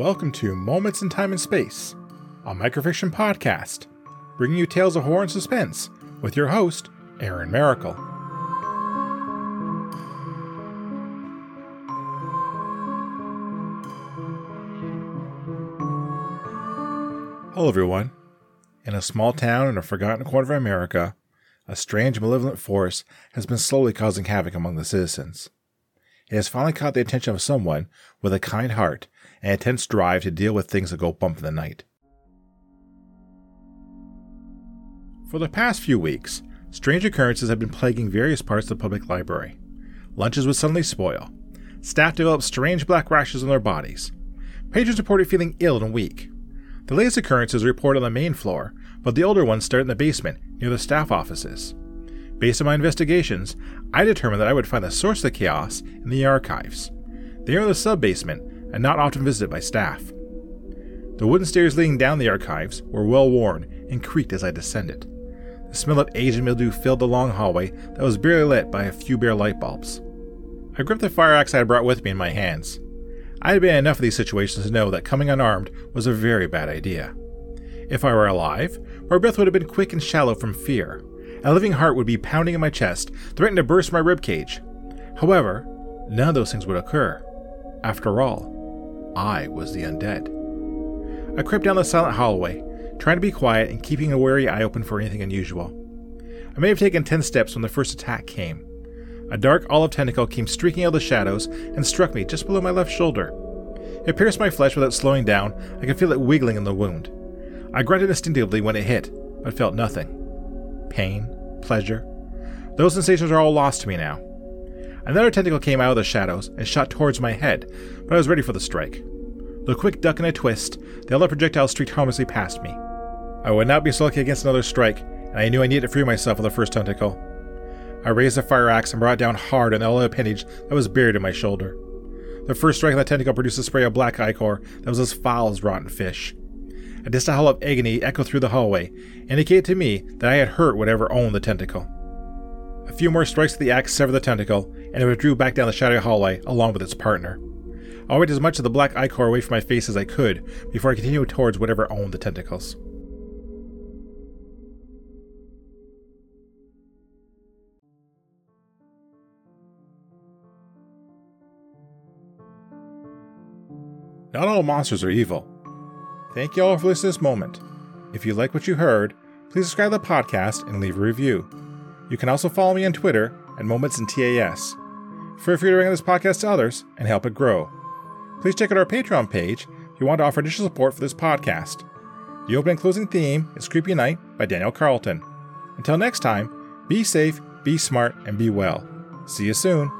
Welcome to Moments in Time and Space, a microfiction podcast, bringing you tales of horror and suspense with your host, Aaron Maracle. Hello, everyone. In a small town in a forgotten corner of America, a strange malevolent force has been slowly causing havoc among the citizens. It has finally caught the attention of someone with a kind heart and intense drive to deal with things that go bump in the night. For the past few weeks, strange occurrences have been plaguing various parts of the public library. Lunches would suddenly spoil. Staff developed strange black rashes on their bodies. Patrons reported feeling ill and weak. The latest occurrences reported on the main floor, but the older ones start in the basement near the staff offices. Based on my investigations, I determined that I would find the source of the chaos in the archives. They are in the sub basement and not often visited by staff. The wooden stairs leading down the archives were well worn and creaked as I descended. The smell of Asian mildew filled the long hallway that was barely lit by a few bare light bulbs. I gripped the fire axe I had brought with me in my hands. I had been in enough of these situations to know that coming unarmed was a very bad idea. If I were alive, my breath would have been quick and shallow from fear, a living heart would be pounding in my chest, threatening to burst my rib cage. However, none of those things would occur. After all, I was the undead. I crept down the silent hallway, trying to be quiet and keeping a wary eye open for anything unusual. I may have taken ten steps when the first attack came. A dark olive tentacle came streaking out of the shadows and struck me just below my left shoulder. It pierced my flesh without slowing down. I could feel it wiggling in the wound. I grunted instinctively when it hit, but felt nothing pain, pleasure. Those sensations are all lost to me now. Another tentacle came out of the shadows and shot towards my head, but I was ready for the strike. The quick duck and a twist, the other projectile streaked harmlessly past me. I would not be so lucky against another strike, and I knew I needed to free myself of the first tentacle. I raised the fire axe and brought it down hard on the other appendage that was buried in my shoulder. The first strike on the tentacle produced a spray of black ichor that was as foul as rotten fish. A distant howl of agony echoed through the hallway, indicating to me that I had hurt whatever owned the tentacle. A few more strikes of the axe severed the tentacle, and it withdrew back down the shadowy hallway along with its partner. I wiped as much of the black ichor away from my face as I could before I continued towards whatever owned the tentacles. Not all monsters are evil. Thank you all for listening to this moment. If you like what you heard, please subscribe to the podcast and leave a review. You can also follow me on Twitter at Moments in TAS. Feel free to recommend this podcast to others and help it grow. Please check out our Patreon page if you want to offer additional support for this podcast. The opening and closing theme is Creepy Night by Daniel Carlton. Until next time, be safe, be smart, and be well. See you soon.